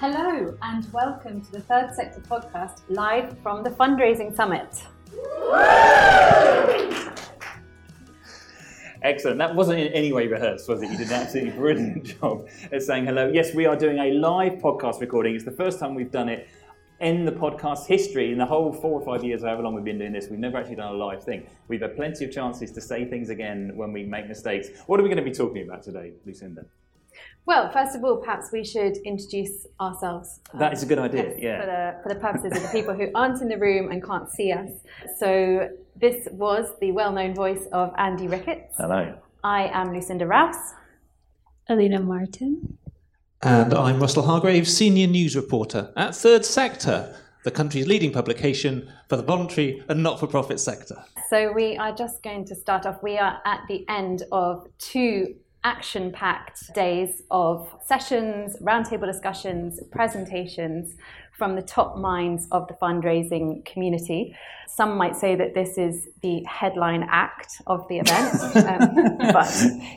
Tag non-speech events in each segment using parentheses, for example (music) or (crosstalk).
Hello, and welcome to the Third Sector podcast live from the Fundraising Summit. Excellent. That wasn't in any way rehearsed, was it? You did an absolutely brilliant (laughs) job at saying hello. Yes, we are doing a live podcast recording. It's the first time we've done it in the podcast history, in the whole four or five years, however long we've been doing this, we've never actually done a live thing. We've had plenty of chances to say things again when we make mistakes. What are we going to be talking about today, Lucinda? Well, first of all, perhaps we should introduce ourselves. Um, that is a good idea, yes, yeah. For the, for the purposes of the people who aren't in the room and can't see us. So, this was the well known voice of Andy Ricketts. Hello. I am Lucinda Rouse. Alina Martin. And I'm Russell Hargrave, Senior News Reporter at Third Sector, the country's leading publication for the voluntary and not for profit sector. So, we are just going to start off. We are at the end of two action packed days of sessions, roundtable discussions, presentations from the top minds of the fundraising community. Some might say that this is the headline act of the event, (laughs) um, but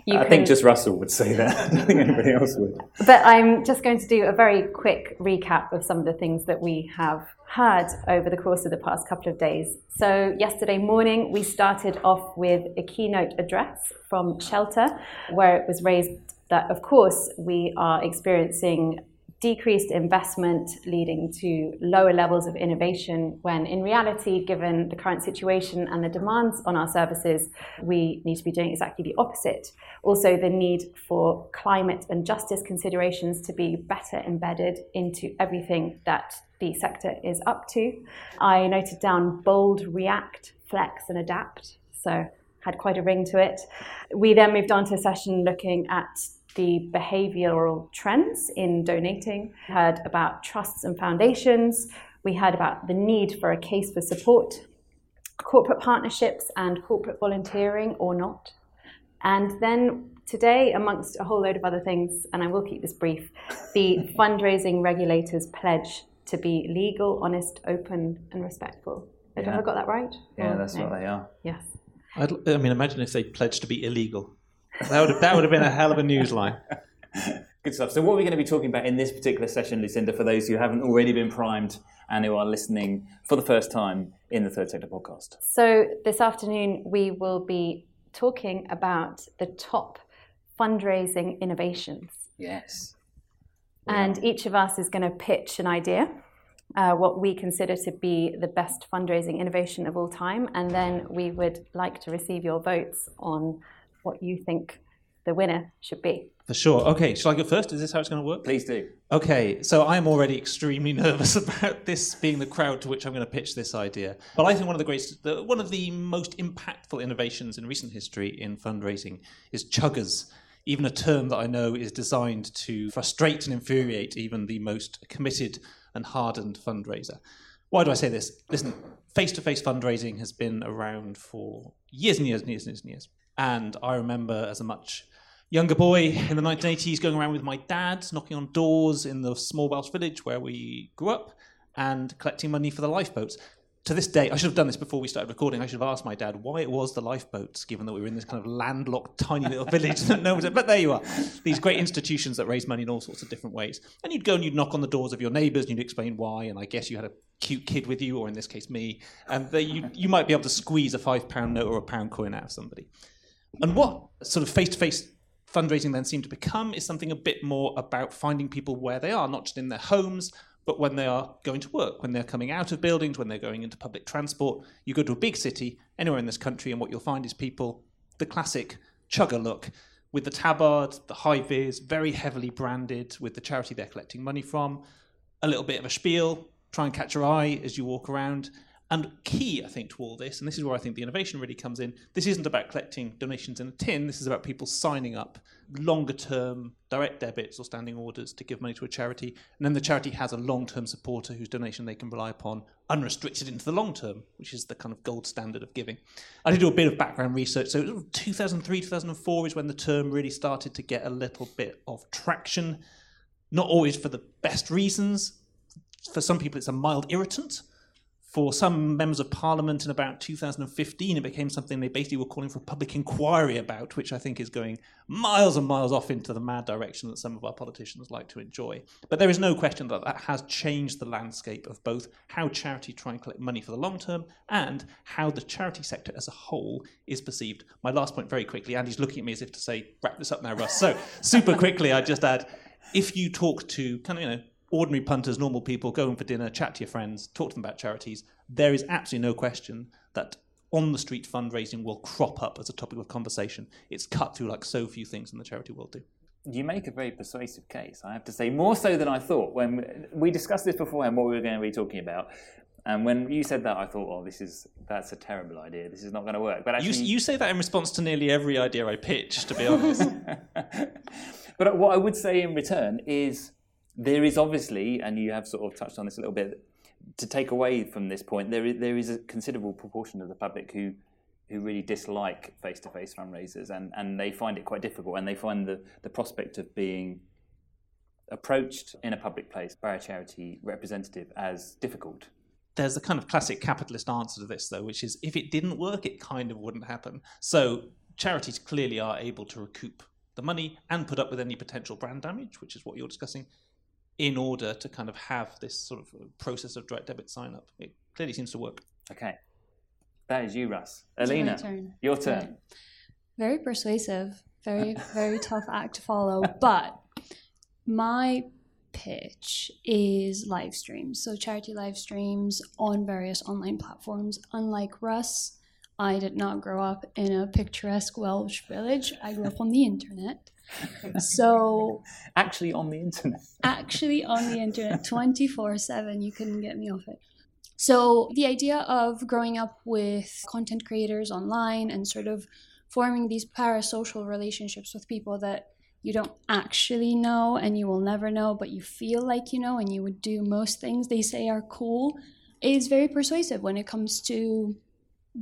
you I can... think just Russell would say that. (laughs) I don't think anybody else would. But I'm just going to do a very quick recap of some of the things that we have heard over the course of the past couple of days. So, yesterday morning, we started off with a keynote address from Shelter, where it was raised that, of course, we are experiencing decreased investment leading to lower levels of innovation when in reality given the current situation and the demands on our services we need to be doing exactly the opposite. Also the need for climate and justice considerations to be better embedded into everything that the sector is up to. I noted down bold react flex and adapt so had quite a ring to it. We then moved on to a session looking at the behavioral trends in donating. We heard about trusts and foundations. We heard about the need for a case for support, corporate partnerships, and corporate volunteering or not. And then today, amongst a whole load of other things, and I will keep this brief, the (laughs) fundraising regulators pledge to be legal, honest, open, and respectful. Yeah. Have I got that right? Yeah, or, that's no? what they are. Yes. I'd, I mean, imagine if they pledged to be illegal. That would have, that would have been a hell of a newsline. (laughs) Good stuff. So, what are we going to be talking about in this particular session, Lucinda, for those who haven't already been primed and who are listening for the first time in the Third Sector podcast? So, this afternoon we will be talking about the top fundraising innovations. Yes. And each of us is going to pitch an idea, uh, what we consider to be the best fundraising innovation of all time, and then we would like to receive your votes on what you think the winner should be. For sure. Okay, shall I go first? Is this how it's going to work? Please do. Okay, so I'm already extremely (laughs) nervous about this being the crowd to which I'm going to pitch this idea. But I think one of the greatest, the, one of the most impactful innovations in recent history in fundraising is chuggers. Even a term that I know is designed to frustrate and infuriate even the most committed and hardened fundraiser. Why do I say this? Listen, face to face fundraising has been around for years and years and years and years and years. And I remember as a much younger boy in the 1980s going around with my dad, knocking on doors in the small Welsh village where we grew up and collecting money for the lifeboats. To this day, I should have done this before we started recording. I should have asked my dad why it was the lifeboats, given that we were in this kind of landlocked, tiny little village that no. But there you are, these great institutions that raise money in all sorts of different ways. And you'd go and you'd knock on the doors of your neighbours and you'd explain why. And I guess you had a cute kid with you, or in this case, me, and they, you, you might be able to squeeze a five pound note or a pound coin out of somebody. And what sort of face to face fundraising then seemed to become is something a bit more about finding people where they are, not just in their homes, but when they are going to work, when they're coming out of buildings, when they're going into public transport. You go to a big city, anywhere in this country, and what you'll find is people, the classic chugger look, with the tabard, the high vis, very heavily branded with the charity they're collecting money from, a little bit of a spiel, try and catch your eye as you walk around, and key, I think, to all this, and this is where I think the innovation really comes in, this isn't about collecting donations in a tin, this is about people signing up longer term direct debits or standing orders to give money to a charity. And then the charity has a long term supporter whose donation they can rely upon unrestricted into the long term, which is the kind of gold standard of giving. I did do a bit of background research. So 2003, 2004 is when the term really started to get a little bit of traction, not always for the best reasons. For some people, it's a mild irritant For some members of parliament in about 2015, it became something they basically were calling for a public inquiry about, which I think is going miles and miles off into the mad direction that some of our politicians like to enjoy. But there is no question that that has changed the landscape of both how charity try and collect money for the long term and how the charity sector as a whole is perceived. My last point, very quickly, Andy's looking at me as if to say, wrap this up now, Russ. So, super quickly, I just add if you talk to kind of, you know, ordinary punters, normal people, go in for dinner, chat to your friends, talk to them about charities, there is absolutely no question that on the street fundraising will crop up as a topic of conversation. It's cut through like so few things in the charity world do. You make a very persuasive case, I have to say, more so than I thought. When we discussed this beforehand, what we were going to be talking about, and when you said that, I thought, "Oh, this is that's a terrible idea. This is not going to work." But actually, you, you say that in response to nearly every idea I pitch, to be (laughs) honest. but what I would say in return is there is obviously, and you have sort of touched on this a little bit, to take away from this point, there is, there is a considerable proportion of the public who who really dislike face-to-face fundraisers, and, and they find it quite difficult, and they find the, the prospect of being approached in a public place by a charity representative as difficult. There's a kind of classic capitalist answer to this, though, which is if it didn't work, it kind of wouldn't happen. So charities clearly are able to recoup the money and put up with any potential brand damage, which is what you're discussing, in order to kind of have this sort of uh, process of direct debit sign up. It clearly seems to work. Okay. That is you, Russ. Alina, turn. your turn. Right. Very persuasive, very, (laughs) very tough act to follow. But my pitch is live streams. So, charity live streams on various online platforms. Unlike Russ, I did not grow up in a picturesque Welsh village, I grew up on the internet so (laughs) actually on the internet. (laughs) Actually on the internet 24 7 you couldn't get me off it. So the idea of growing up with content creators online and sort of forming these parasocial relationships with people that you don't actually know and you will never know but you feel like you know and you would do most things they say are cool is very persuasive when it comes to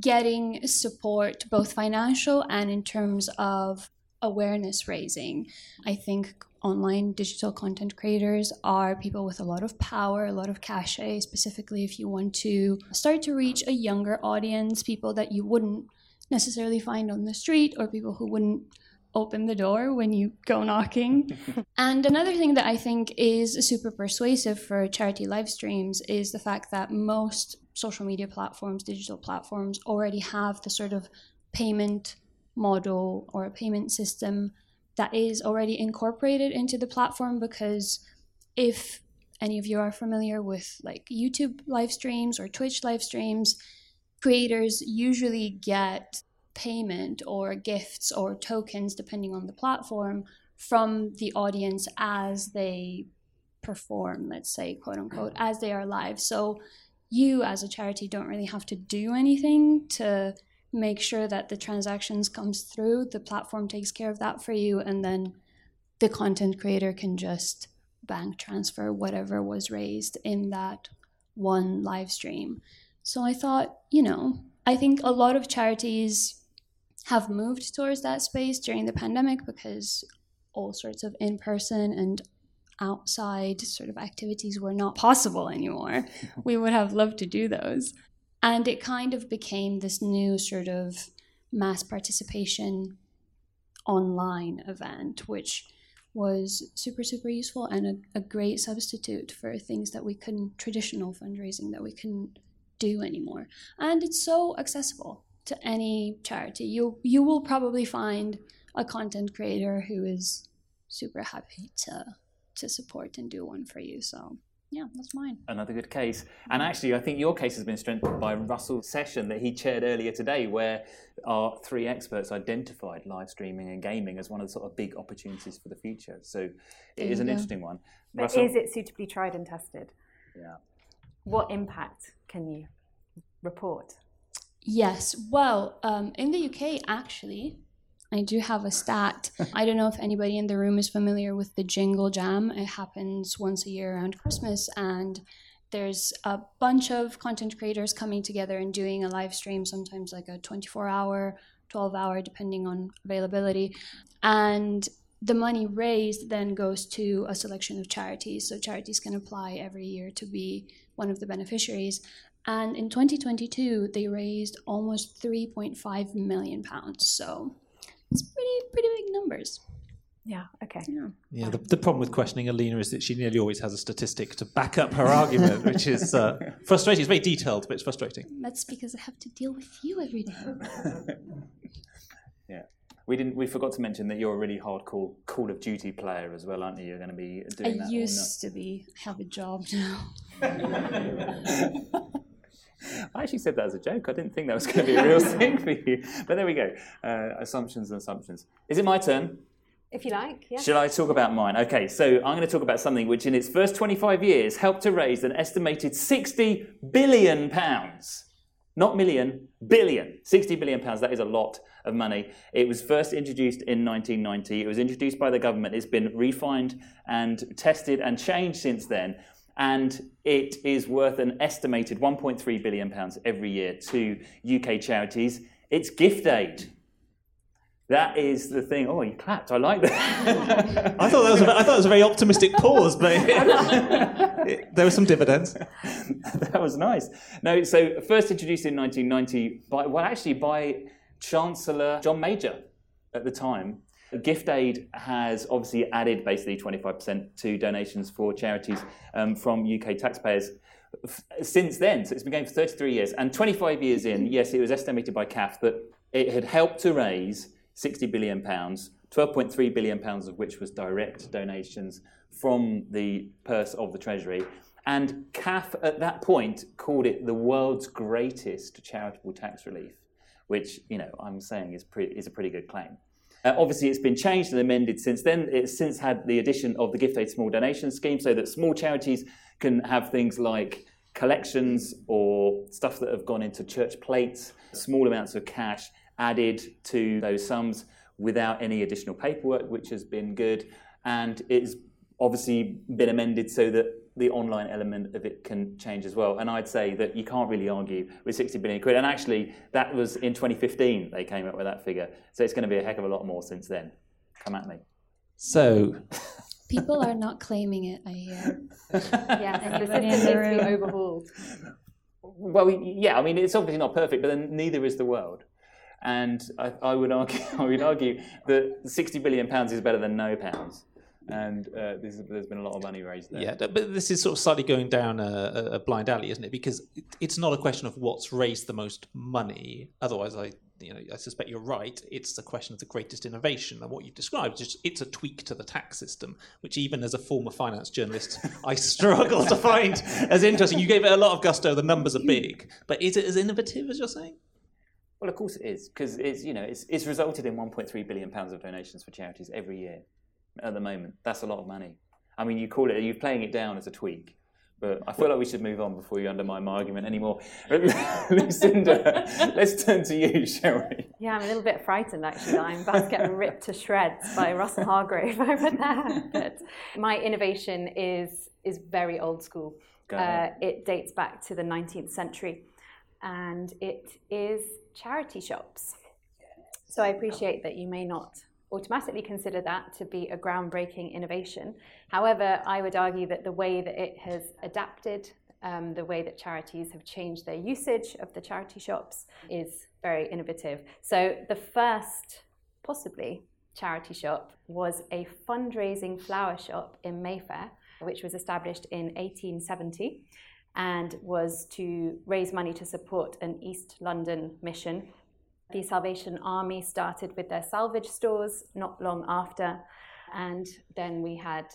getting support both financial and in terms of awareness raising. I think online digital content creators are people with a lot of power, a lot of cachet, specifically if you want to start to reach a younger audience, people that you wouldn't necessarily find on the street or people who wouldn't open the door when you go knocking. (laughs) and another thing that I think is super persuasive for charity live streams is the fact that most social media platforms, digital platforms already have the sort of payment model or a payment system that is already incorporated into the platform because if any of you are familiar with like YouTube live streams or Twitch live streams, creators usually get payment or gifts or tokens, depending on the platform, from the audience as they perform, let's say, quote unquote, mm. as they are live. So you as a charity don't really have to do anything to make sure that the transactions comes through the platform takes care of that for you and then the content creator can just bank transfer whatever was raised in that one live stream. So i thought you know i think a lot of charities have moved towards that space during the pandemic because all sorts of in-person and outside sort of activities were not possible anymore. (laughs) We would have loved to do those and it kind of became this new sort of mass participation online event, which was super, super useful and a, a great substitute for things that we couldn't, traditional fundraising that we couldn't do anymore. And it's so accessible to any charity. You, you will probably find a content creator who is super happy to, to support and do one for you. So yeah, that's mine. Another good case. And actually, I think your case has been strengthened by Russell's session that he chaired earlier today, where our three experts identified live streaming and gaming as one of the sort of big opportunities for the future. So it is an interesting one. But Russell? is it suitably tried and tested? Yeah. What impact can you report? Yes. Well, um, in the UK, actually, I do have a stat. (laughs) I don't know if anybody in the room is familiar with the Jingle Jam. It happens once a year around Christmas, and there's a bunch of content creators coming together and doing a live stream, sometimes like a 24 hour, 12 hour, depending on availability. And the money raised then goes to a selection of charities. So charities can apply every year to be one of the beneficiaries. And in 2022, they raised almost 3.5 million pounds. So it's pretty, pretty big numbers. Yeah, okay. Yeah. Yeah, the, the problem with questioning Alina is that she nearly always has a statistic to back up her argument, which is uh, (laughs) frustrating. It's very detailed, but it's frustrating. That's because I have to deal with you every day. (laughs) Yeah. We didn't. We forgot to mention that you're a really hardcore Call of Duty player as well, aren't you? You're going to be I doing that. all used to be, have a job now. (laughs) (laughs) I actually said that as a joke. I didn't think that was going to be a real (laughs) thing for you. But there we go. Uh, assumptions and assumptions. Is it my turn? If you like, yeah. Shall I talk about mine? Okay, so I'm going to talk about something which, in its first 25 years, helped to raise an estimated 60 billion pounds. Not million, billion. 60 billion pounds. That is a lot of money. It was first introduced in 1990. It was introduced by the government. It's been refined and tested and changed since then. And it is worth an estimated 1.3 billion pounds every year to UK charities. It's gift aid. That is the thing. Oh, you clapped. I like that. I thought that was a, I thought it was a very optimistic pause, but it- there were some dividends. (laughs) that was nice. No, so first introduced in 1990 by, well, actually by Chancellor John Major at the time. Gift Aid has obviously added basically 25% to donations for charities um, from UK taxpayers since then. So it's been going for 33 years. And 25 years in, yes, it was estimated by CAF that it had helped to raise 60 billion pounds, 12.3 billion pounds of which was direct donations from the purse of the Treasury. And CAF at that point called it the world's greatest charitable tax relief, which you know I'm saying is pretty, is a pretty good claim. Uh, obviously, it's been changed and amended since then. It's since had the addition of the Gift Aid Small Donation Scheme, so that small charities can have things like collections or stuff that have gone into church plates, small amounts of cash added to those sums without any additional paperwork, which has been good. And it's obviously been amended so that the online element of it can change as well. And I'd say that you can't really argue with 60 billion quid. And actually, that was in 2015 they came up with that figure. So it's going to be a heck of a lot more since then. Come at me. So, (laughs) People are not claiming it, I hear. (laughs) Yeah, and the Everybody system in needs the room. overhauled. Well, yeah, I mean, it's obviously not perfect, but then neither is the world. And I, I would argue, (laughs) I would argue that 60 billion pounds is better than no pounds. And uh, there's, there's been a lot of money raised there. yeah, but this is sort of slightly going down a, a- a blind alley, isn't it? Because it- it's not a question of what's raised the most money. Otherwise, I, you know, I suspect you're right. It's a question of the greatest innovation, and what you've described. Is it's a tweak to the tax system, which even as a former finance journalist, (laughs) I struggle to find as interesting. You gave it a lot of gusto. The numbers are big, but is it as innovative as you're saying? Well, of course it is, because it's you know it's, it's resulted in 1.3 billion pounds of donations for charities every year. At the moment, that's a lot of money. I mean, you call it you're playing it down as a tweak, but I feel like we should move on before you undermine my argument anymore. (laughs) Lucinda, let's turn to you, shall we? Yeah, I'm a little bit frightened actually. I'm about to get ripped to shreds by Russell Hargrave (laughs) over there. But my innovation is is very old school. Uh, it dates back to the 19th century, and it is charity shops. So I appreciate that you may not automatically consider that to be a groundbreaking innovation. However, I would argue that the way that it has adapted, um, the way that charities have changed their usage of the charity shops is very innovative. So the first, possibly, charity shop was a fundraising flower shop in Mayfair, which was established in 1870 and was to raise money to support an East London mission. The Salvation Army started with their salvage stores not long after, and then we had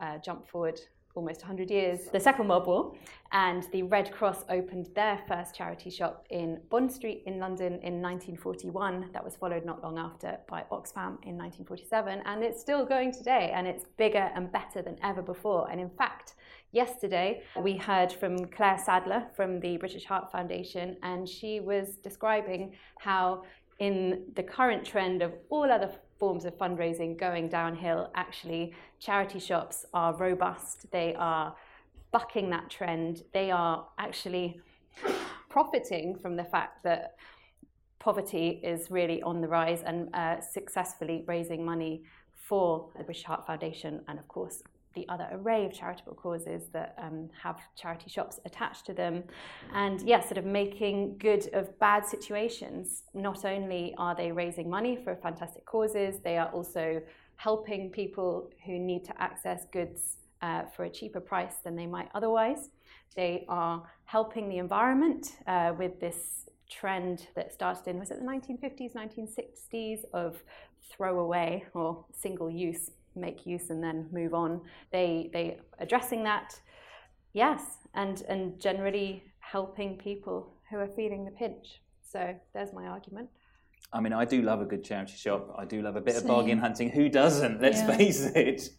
uh, jump forward almost 100 years, the Second World War, and the Red Cross opened their first charity shop in Bond Street in London in 1941. That was followed not long after by Oxfam in 1947, and it's still going today, and it's bigger and better than ever before. And in fact, yesterday we heard from Claire Sadler from the British Heart Foundation, and she was describing how in the current trend of all other forms of fundraising going downhill, actually, charity shops are robust. They are bucking that trend. They are actually profiting from the fact that poverty is really on the rise and uh, successfully raising money for the British Heart Foundation and, of course, the other array of charitable causes that um, have charity shops attached to them. And yes, yeah, sort of making good of bad situations. Not only are they raising money for fantastic causes, they are also helping people who need to access goods uh, for a cheaper price than they might otherwise. They are helping the environment uh, with this trend that started in, was it the 1950s, 1960s, of throwaway or single use make use and then move on. They they addressing that, yes, and and generally helping people who are feeling the pinch. So there's my argument. I mean, I do love a good charity shop. I do love a bit Same. of bargain hunting. Who doesn't? Let's yeah. face it.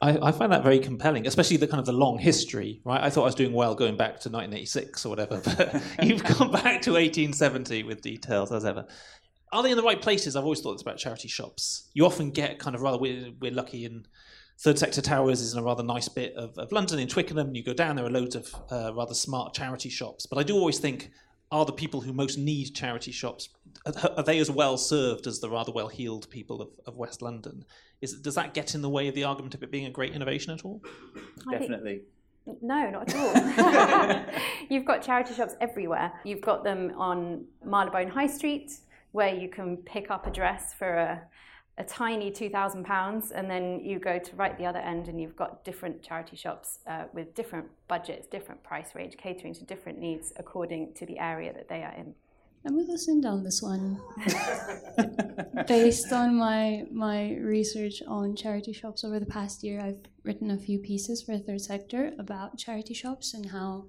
I, I, find that very compelling, especially the kind of the long history, right? I thought I was doing well going back to 1986 or whatever, (laughs) but you've gone back to 1870 with details as ever are they in the right places? I've always thought it's about charity shops. You often get kind of rather, we're, we're lucky in Third Sector Towers is in a rather nice bit of, of London, in Twickenham. You go down, there are loads of uh, rather smart charity shops. But I do always think, are the people who most need charity shops, are, are they as well served as the rather well heeled people of, of West London? Is, does that get in the way of the argument of it being a great innovation at all? Definitely. No, not at all. (laughs) (laughs) You've got charity shops everywhere. You've got them on Marylebone High Street, where you can pick up a dress for a, a tiny £2,000 and then you go to right the other end and you've got different charity shops uh, with different budgets, different price range, catering to different needs according to the area that they are in. I'm with Lucinda on this one. (laughs) Based on my my research on charity shops over the past year, I've written a few pieces for the Third Sector about charity shops and how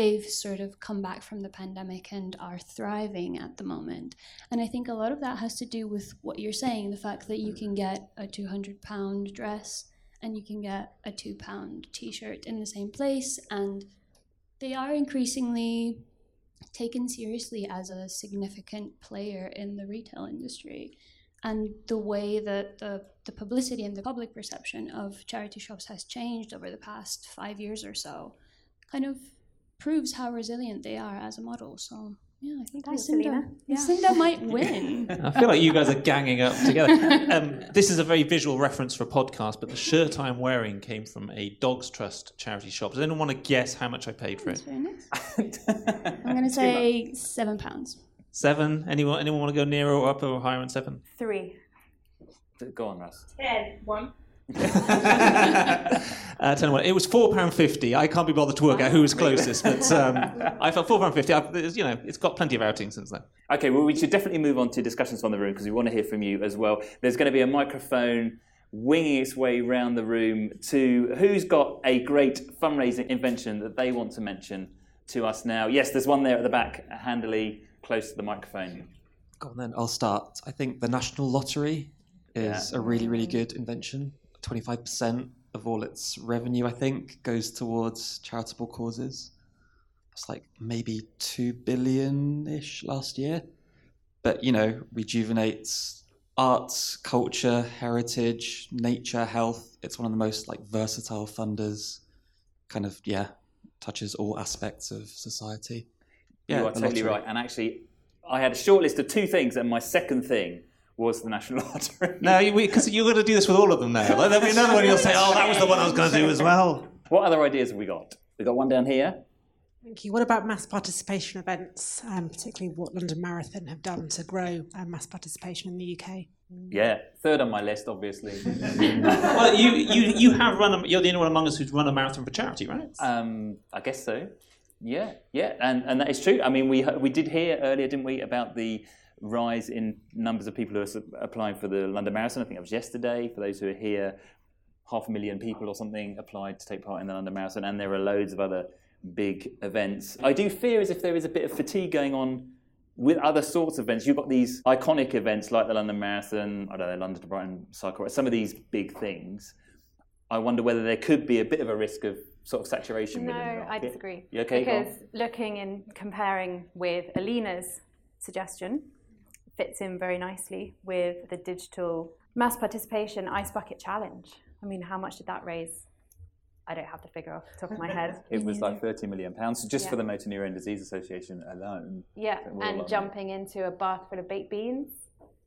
they've sort of come back from the pandemic and are thriving at the moment. And I think a lot of that has to do with what you're saying the fact that you can get a 200 pound dress and you can get a two pound t shirt in the same place. And they are increasingly taken seriously as a significant player in the retail industry. And the way that the, the publicity and the public perception of charity shops has changed over the past five years or so kind of proves how resilient they are as a model. So yeah, I think Thanks, Lucinda, yeah. (laughs) Lucinda might win. (laughs) I feel like you guys are ganging up together. (laughs) Um, this is a very visual reference for a podcast, but the shirt I'm wearing came from a Dogs Trust charity shop. Does anyone want to guess how much I paid for That's it? Nice. I'm going to say seven pounds. Seven? Anyone? Anyone want to go nearer or up or higher than seven? Three. Go on, Russ. Ten. One. Uh, tell what, it was four pound fifty. I can't be bothered to work out who was closest, but um, (laughs) I felt four pound fifty. You know, it's got plenty of outings since then. Okay, well, we should definitely move on to discussions from the room because we want to hear from you as well. There's going to be a microphone winging its way around the room to who's got a great fundraising invention that they want to mention to us now. Yes, there's one there at the back, handily close to the microphone. Go on then, I'll start. I think the National Lottery is yeah. a really, really good invention. 25% of all its revenue, I think, goes towards charitable causes. It's like maybe 2 billion ish last year. But, you know, rejuvenates arts, culture, heritage, nature, health. It's one of the most like versatile funders. Kind of, yeah, touches all aspects of society. Yeah, you are totally right. And actually, I had a short list of two things, and my second thing was the National (laughs) Lottery. no, because you're going to do this with all of them now. Like, there'll be another one you'll say, oh, that was the one I was going to do as well. What other ideas have we got? We've got one down here. Thank you. What about mass participation events, um, particularly what London Marathon have done to grow um, mass participation in the UK? Yeah, third on my list, obviously. (laughs) well, you, you, you have run, a, you're the only one among us who's run a marathon for charity, right? Um, I guess so. Yeah, yeah, and, and that is true. I mean, we, we did hear earlier, didn't we, about the rise in numbers of people who are applying for the London Marathon. I think it was yesterday. For those who are here, half a million people or something applied to take part in the London Marathon, and there are loads of other big events. I do fear as if there is a bit of fatigue going on with other sorts of events. You've got these iconic events like the London Marathon, I don't know, London to Brighton Cycle, some of these big things. I wonder whether there could be a bit of a risk of sort of saturation. No, I disagree. You okay? Because looking and comparing with Alina's suggestion, fits in very nicely with the digital mass participation ice bucket challenge. I mean, how much did that raise? I don't have the figure off the top of my head. (laughs) it was like 30 million pounds just yeah. for the Motor Neurone Disease Association alone. Yeah, and jumping into a bath full of baked beans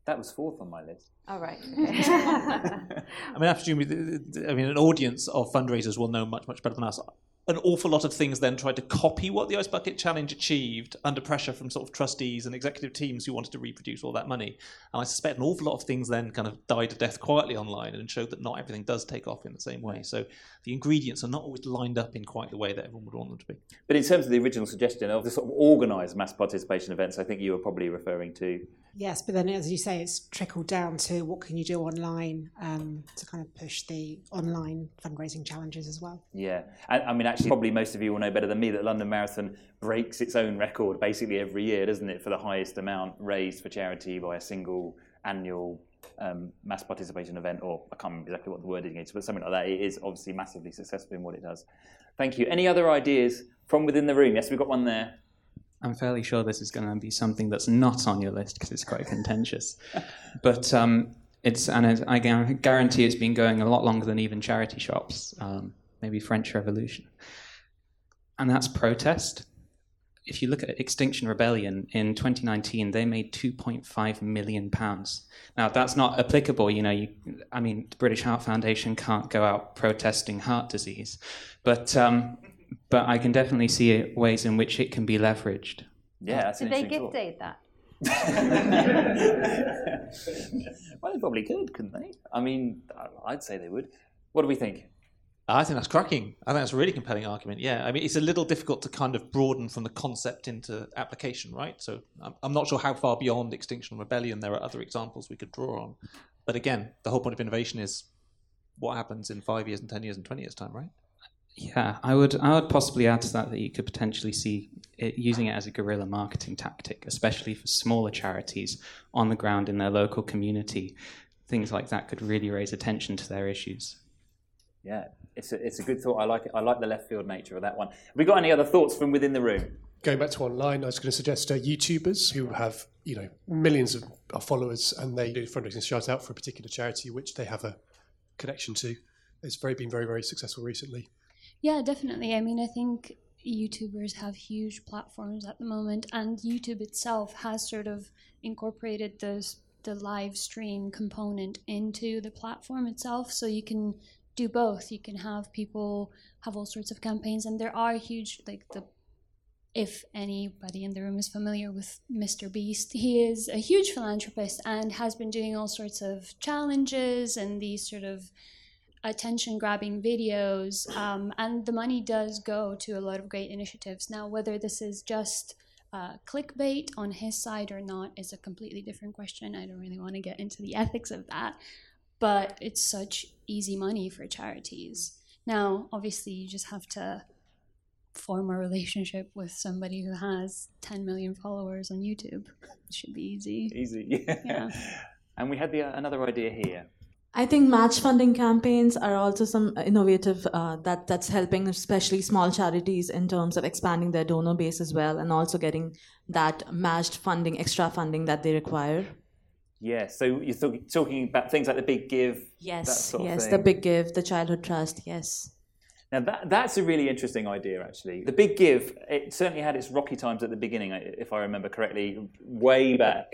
That was fourth on my list. All right. (laughs) (laughs) I mean, I presume, I mean, an audience of fundraisers will know much, much better than us. An awful lot of things then tried to copy what the Ice Bucket Challenge achieved under pressure from sort of trustees and executive teams who wanted to reproduce all that money. And I suspect an awful lot of things then kind of died a death quietly online and showed that not everything does take off in the same way. So the ingredients are not always lined up in quite the way that everyone would want them to be. But in terms of the original suggestion of the sort of organised mass participation events, I think you were probably referring to Yes, but then as you say, it's trickled down to what can you do online um, to kind of push the online fundraising challenges as well. Yeah, I, I mean, actually, probably most of you will know better than me that London Marathon breaks its own record basically every year, doesn't it, for the highest amount raised for charity by a single annual um, mass participation event, or I can't remember exactly what the wording is, but something like that. It is obviously massively successful in what it does. Thank you. Any other ideas from within the room? Yes, we've got one there. I'm fairly sure this is going to be something that's not on your list because it's quite contentious. (laughs) But um, it's and I guarantee it's been going a lot longer than even charity shops, um, maybe French Revolution. And that's protest. If you look at Extinction Rebellion in 2019, they made 2.5 million pounds. Now that's not applicable. You know, you, I mean, the British Heart Foundation can't go out protesting heart disease, but um, but I can definitely see ways in which it can be leveraged. Yeah, that's Did an they interesting gift aid that? (laughs) well, they probably could, couldn't they? I mean, I'd say they would. What do we think? I think that's cracking. I think that's a really compelling argument. Yeah, I mean, it's a little difficult to kind of broaden from the concept into application, right? So I'm, I'm not sure how far beyond Extinction Rebellion there are other examples we could draw on. But again, the whole point of innovation is what happens in five years and ten years and twenty years time, right? Yeah, I would I would possibly add to that that you could potentially see it, using it as a guerrilla marketing tactic, especially for smaller charities on the ground in their local community. Things like that could really raise attention to their issues. Yeah, it's a, it's a good thought. I like it. I like the left field nature of that one. Have we got any other thoughts from within the room? Going back to online, I was going to suggest uh, YouTubers who have you know millions of, of followers and they do fundraising shout out for a particular charity which they have a connection to. It's very been very very successful recently. Yeah, definitely. I mean, I think YouTubers have huge platforms at the moment, and YouTube itself has sort of incorporated the the live stream component into the platform itself, so you can do both. You can have people have all sorts of campaigns, and there are huge like the. If anybody in the room is familiar with Mr. Beast, he is a huge philanthropist and has been doing all sorts of challenges and these sort of attention grabbing videos um, and the money does go to a lot of great initiatives now whether this is just uh, clickbait on his side or not is a completely different question i don't really want to get into the (laughs) ethics of that but it's such easy money for charities now obviously you just have to form a relationship with somebody who has 10 million followers on youtube it should be easy Easy, yeah. (laughs) Yeah. And we had the, uh, another idea here. I think match funding campaigns are also some innovative uh, that that's helping especially small charities in terms of expanding their donor base as well and also getting that matched funding extra funding that they require. Yeah, so you're talk- talking about things like the Big Give. that Yes, of yes, the big give, the childhood trust, yes. Now that that's a really interesting idea, actually. The Big Give it certainly had its rocky times at the beginning, if I remember correctly, way back.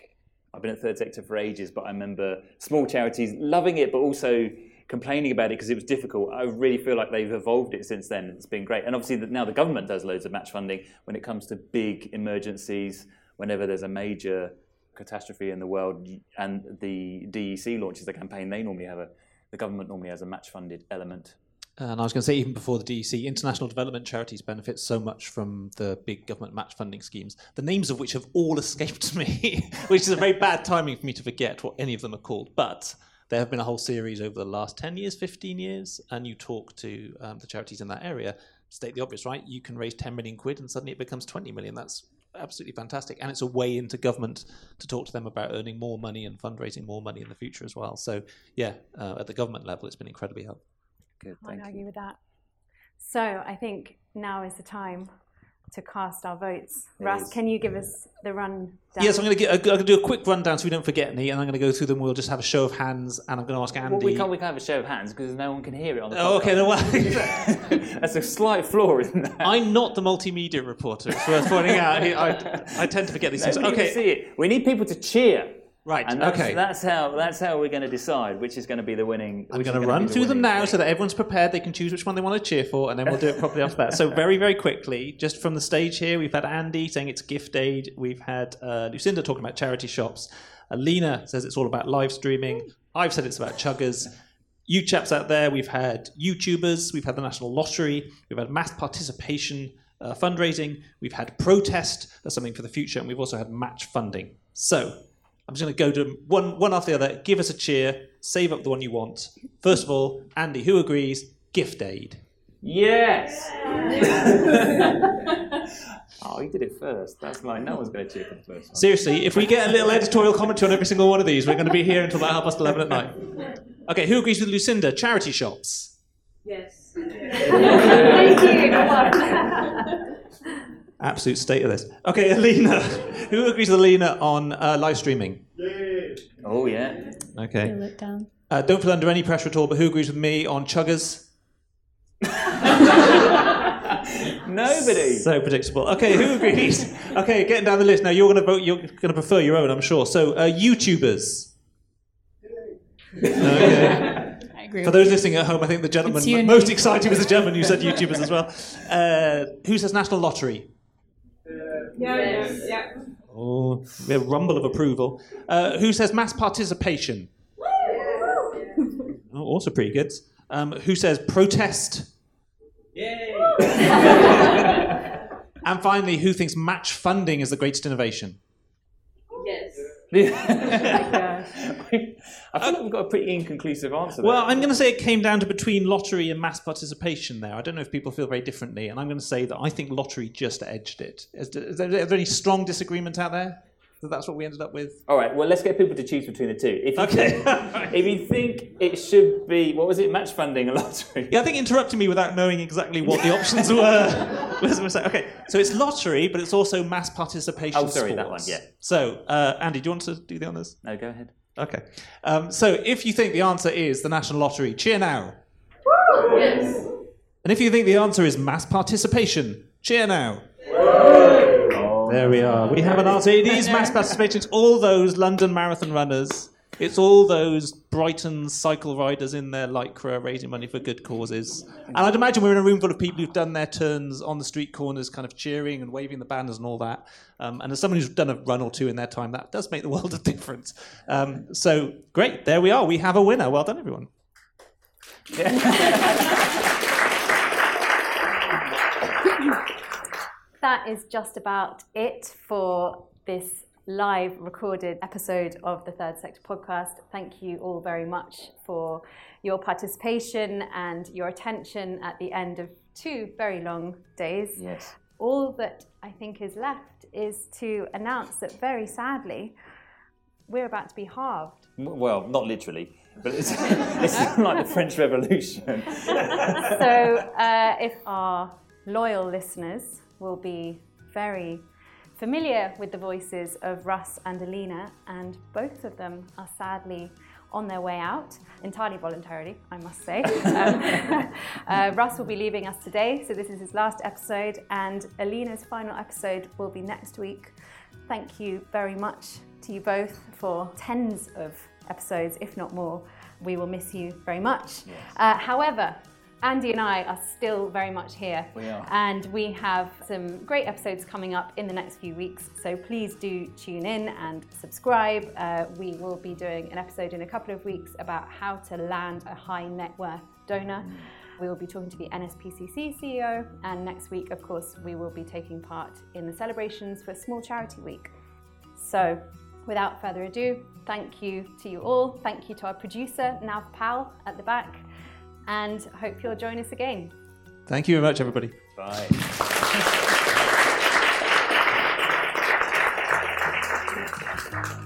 I've been at Third Sector for ages, but I remember small charities loving it, but also complaining about it because it was difficult. I really feel like they've evolved it since then. It's been great, and obviously now the government does loads of match funding when it comes to big emergencies. Whenever there's a major catastrophe in the world, and the DEC launches a campaign, they normally have a the government normally has a match funded element. And I was going to say, even before the DEC, international development charities benefit so much from the big government match funding schemes, the names of which have all (laughs) escaped me, (laughs) which is a very bad timing for me to forget what any of them are called. But there have been a whole series over the last 10 years, 15 years, and you talk to um, the charities in that area, state the obvious, right? You can raise 10 million quid and suddenly it becomes 20 million. That's absolutely fantastic. And it's a way into government to talk to them about earning more money and fundraising more money in the future as well. So, yeah, uh, at the government level, it's been incredibly helpful. Good, Can't thank argue with that. So I think now is the time to cast our votes. It Russ, is. can you give us the run? Yes, I'm going to get. I'm going to do a quick rundown so we don't forget any, and I'm going to go through them. We'll just have a show of hands, and I'm going to ask Andy. Well, we can't we can't have a show of hands because no one can hear it on the. Oh, okay, no, well, (laughs) That's a slight flaw, isn't that? I'm not the multimedia reporter. It's worth pointing out. I, I, I tend to forget these things. Okay, see it. We need people to cheer. Right, And that's, okay. that's how that's how we're going to decide which is going to be the winning. I'm going to run be the through them now so that everyone's prepared. They can choose which one they want to cheer for, and then we'll do it properly after that. So, (laughs) very, very quickly, just from the stage here, we've had Andy saying it's gift aid. We've had uh, Lucinda talking about charity shops. Alina says it's all about live streaming. I've said it's about chuggers. You chaps out there, we've had YouTubers, we've had the National Lottery, we've had mass participation uh, fundraising, we've had protest, that's something for the future, and we've also had match funding. So, I'm just going to go to one, one after the other. Give us a cheer. Save up the one you want. First of all, Andy, who agrees? Gift aid. Yes. (laughs) oh, you did it first. That's like no one's going to cheer for the first one. Seriously, if we get a little editorial commentary on every single one of these, we're going to be here until about half past 11 at night. Okay, who agrees with Lucinda? Charity shops. Yes. Thank you. Absolute state of this. Okay, Alina. Who agrees with Alina on uh, live streaming? Oh yeah. Okay. Feel it down. Uh, don't feel under any pressure at all, but who agrees with me on chuggers? (laughs) Nobody. So predictable. Okay, who agrees? okay, getting down the list now. You're going to vote. You're going to prefer your own, I'm sure. So, uh, YouTubers. (laughs) Okay. I agree. For those listening at home, I think the gentleman It's you and most me. excited was the gentleman who said (laughs) YouTubers as well. Uh, who says National Lottery? Yeah, yeah. Oh, we have a rumble of approval. Uh, who says mass participation? Oh, also pretty good. Um, who says protest? Yay! (laughs) and finally, who thinks match funding is the greatest innovation? Yes. (laughs) I feel like we've got a pretty inconclusive answer. Well, there. I'm going to say it came down to between lottery and mass participation there. I don't know if people feel very differently, and I'm going to say that I think lottery just edged it. Is there, is there, is there any strong disagreement out there that that's what we ended up with? All right. Well, let's get people to choose between the two. If you Okay. think, (laughs) if you think it should be, what was it? Match funding a lottery. Yeah, I think interrupting me without knowing exactly what the options (laughs) were was a mistake. Okay, so it's lottery, but it's also mass participation. Oh, sorry, that one, yeah. So, uh, Andy, do you want to do the honours? No, go ahead. Okay. Um, so, if you think the answer is the national lottery, cheer now. Woo! Yes. And if you think the answer is mass participation, cheer now. There we are. We have an answer. It is mass participation. It's all those London marathon runners. It's all those Brighton cycle riders in their lycra raising money for good causes. And I'd imagine we're in a room full of people who've done their turns on the street corners, kind of cheering and waving the banners and all that. Um, and as someone who's done a run or two in their time, that does make the (laughs) world of difference. Um, so great, there we are. We have a winner. Well done, everyone. (laughs) That is just about it for this live recorded episode of the Third Sector podcast. Thank you all very much for your participation and your attention at the end of two very long days. Yes. All that I think is left is to announce that very sadly, we're about to be halved. Well, not literally, but it's, (laughs) it's like the French Revolution. (laughs) so uh, if our loyal listeners will be very familiar with the voices of Russ and Alina, and both of them are sadly on their way out, entirely voluntarily, I must say. (laughs) Um, (laughs) uh, Russ will be leaving us today, so this is his last episode, and Alina's final episode will be next week. Thank you very much to you both for tens of episodes, if not more. We will miss you very much. Uh, however, Andy and I are still very much here. We are. And we have some great episodes coming up in the next few weeks. So please do tune in and subscribe. Uh, we will be doing an episode in a couple of weeks about how to land a high net worth donor. We will be talking to the NSPCC CEO. And next week, of course, we will be taking part in the celebrations for Small Charity Week. So, without further ado, thank you to you all. Thank you to our producer, Nav Pal, at the back. And hope you'll join us again. Thank you very much, everybody. Bye. (laughs)